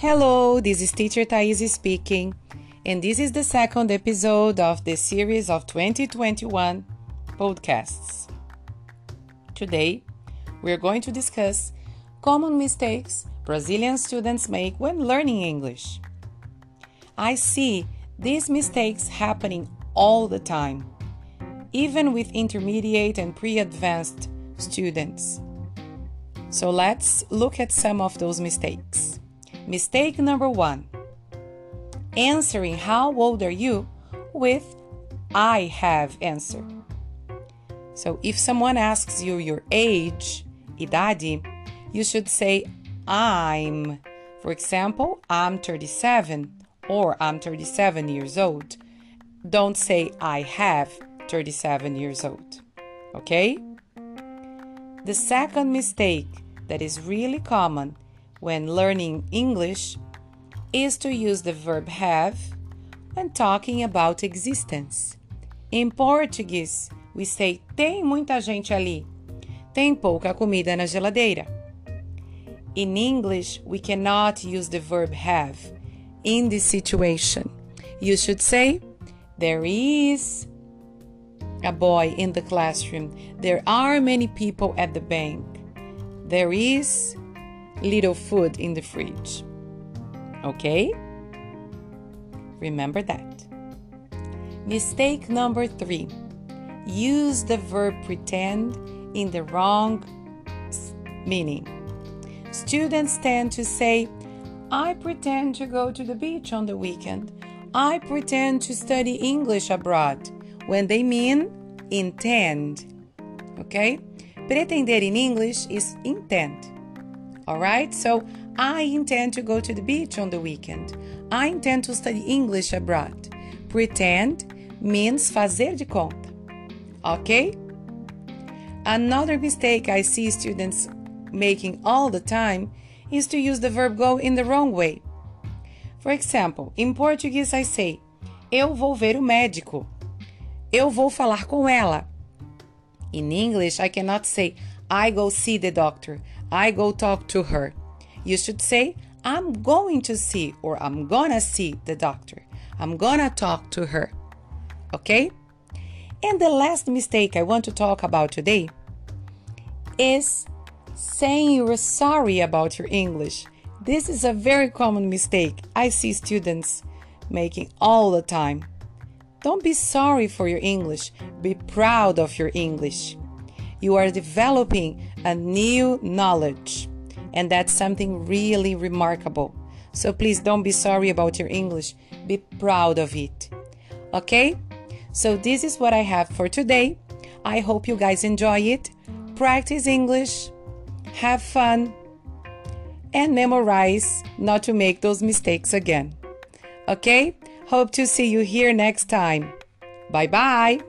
Hello, this is Teacher Thaise speaking, and this is the second episode of the series of 2021 podcasts. Today, we're going to discuss common mistakes Brazilian students make when learning English. I see these mistakes happening all the time, even with intermediate and pre advanced students. So let's look at some of those mistakes. Mistake number one answering how old are you with I have answer. So if someone asks you your age, idade, you should say I'm. For example, I'm 37 or I'm 37 years old. Don't say I have 37 years old. Okay? The second mistake that is really common when learning English is to use the verb have when talking about existence. In Portuguese, we say tem muita gente ali. Tem pouca comida na geladeira. In English, we cannot use the verb have in this situation. You should say there is a boy in the classroom. There are many people at the bank. There is little food in the fridge. Okay? Remember that. Mistake number three use the verb pretend in the wrong meaning. Students tend to say, I pretend to go to the beach on the weekend. I pretend to study English abroad when they mean intend. Okay? Pretender in English is intend. All right? So I intend to go to the beach on the weekend. I intend to study English abroad. Pretend means fazer de conta. Okay? Another mistake I see students making all the time is to use the verb go in the wrong way. For example, in Portuguese I say, eu vou ver o médico. Eu vou falar com ela. In English, I cannot say, I go see the doctor. I go talk to her. You should say, I'm going to see or I'm gonna see the doctor. I'm gonna talk to her. Okay? And the last mistake I want to talk about today is saying you're sorry about your English. This is a very common mistake I see students making all the time. Don't be sorry for your English, be proud of your English. You are developing a new knowledge, and that's something really remarkable. So please don't be sorry about your English, be proud of it. Okay? So this is what I have for today. I hope you guys enjoy it. Practice English, have fun, and memorize not to make those mistakes again. Okay? Hope to see you here next time. Bye bye.